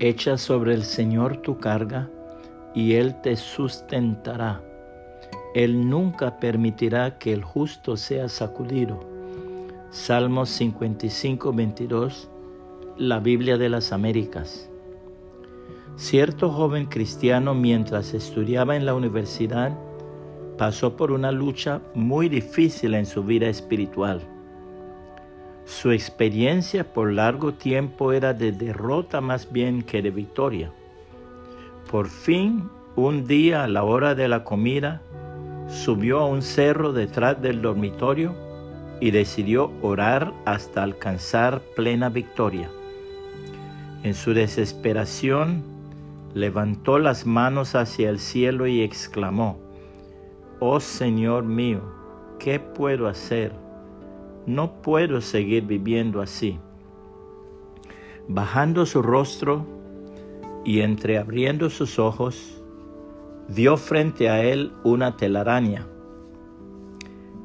Echa sobre el Señor tu carga y Él te sustentará. Él nunca permitirá que el justo sea sacudido. Salmos 55, 22, la Biblia de las Américas. Cierto joven cristiano mientras estudiaba en la universidad pasó por una lucha muy difícil en su vida espiritual. Su experiencia por largo tiempo era de derrota más bien que de victoria. Por fin, un día a la hora de la comida, subió a un cerro detrás del dormitorio y decidió orar hasta alcanzar plena victoria. En su desesperación, levantó las manos hacia el cielo y exclamó, Oh Señor mío, ¿qué puedo hacer? No puedo seguir viviendo así. Bajando su rostro y entreabriendo sus ojos, vio frente a él una telaraña.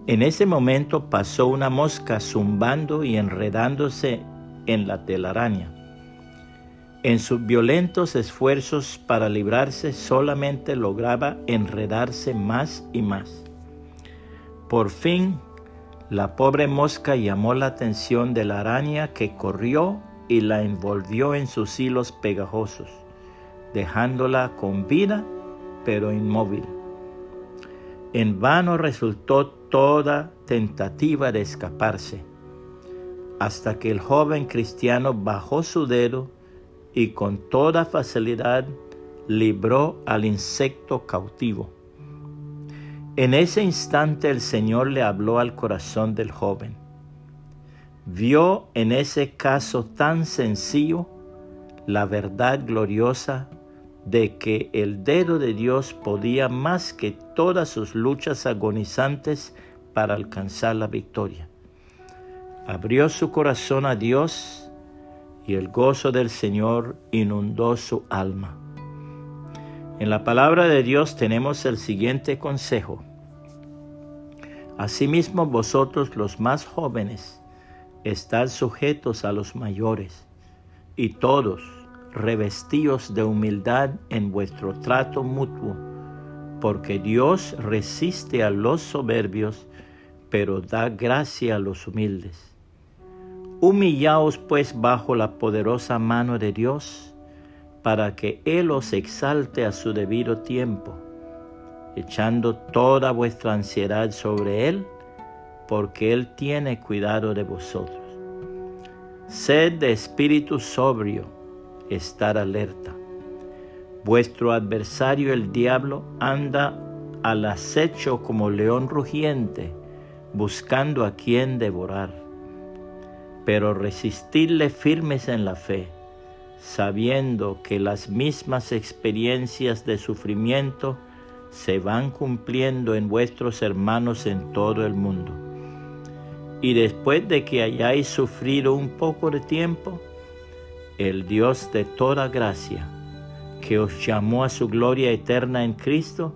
En ese momento pasó una mosca zumbando y enredándose en la telaraña. En sus violentos esfuerzos para librarse solamente lograba enredarse más y más. Por fin, la pobre mosca llamó la atención de la araña que corrió y la envolvió en sus hilos pegajosos, dejándola con vida pero inmóvil. En vano resultó toda tentativa de escaparse, hasta que el joven cristiano bajó su dedo y con toda facilidad libró al insecto cautivo. En ese instante el Señor le habló al corazón del joven. Vio en ese caso tan sencillo la verdad gloriosa de que el dedo de Dios podía más que todas sus luchas agonizantes para alcanzar la victoria. Abrió su corazón a Dios y el gozo del Señor inundó su alma. En la palabra de Dios tenemos el siguiente consejo. Asimismo vosotros los más jóvenes, estad sujetos a los mayores, y todos revestidos de humildad en vuestro trato mutuo, porque Dios resiste a los soberbios, pero da gracia a los humildes. Humillaos pues bajo la poderosa mano de Dios, para que Él os exalte a su debido tiempo, echando toda vuestra ansiedad sobre Él, porque Él tiene cuidado de vosotros. Sed de espíritu sobrio, estar alerta. Vuestro adversario el diablo anda al acecho como león rugiente, buscando a quien devorar pero resistirle firmes en la fe, sabiendo que las mismas experiencias de sufrimiento se van cumpliendo en vuestros hermanos en todo el mundo. Y después de que hayáis sufrido un poco de tiempo, el Dios de toda gracia, que os llamó a su gloria eterna en Cristo,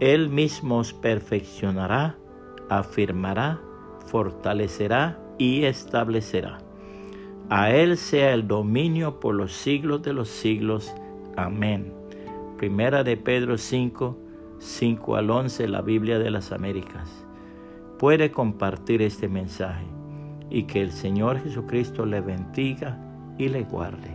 Él mismo os perfeccionará, afirmará, fortalecerá y establecerá. A Él sea el dominio por los siglos de los siglos. Amén. Primera de Pedro 5, 5 al 11, la Biblia de las Américas. Puede compartir este mensaje y que el Señor Jesucristo le bendiga y le guarde.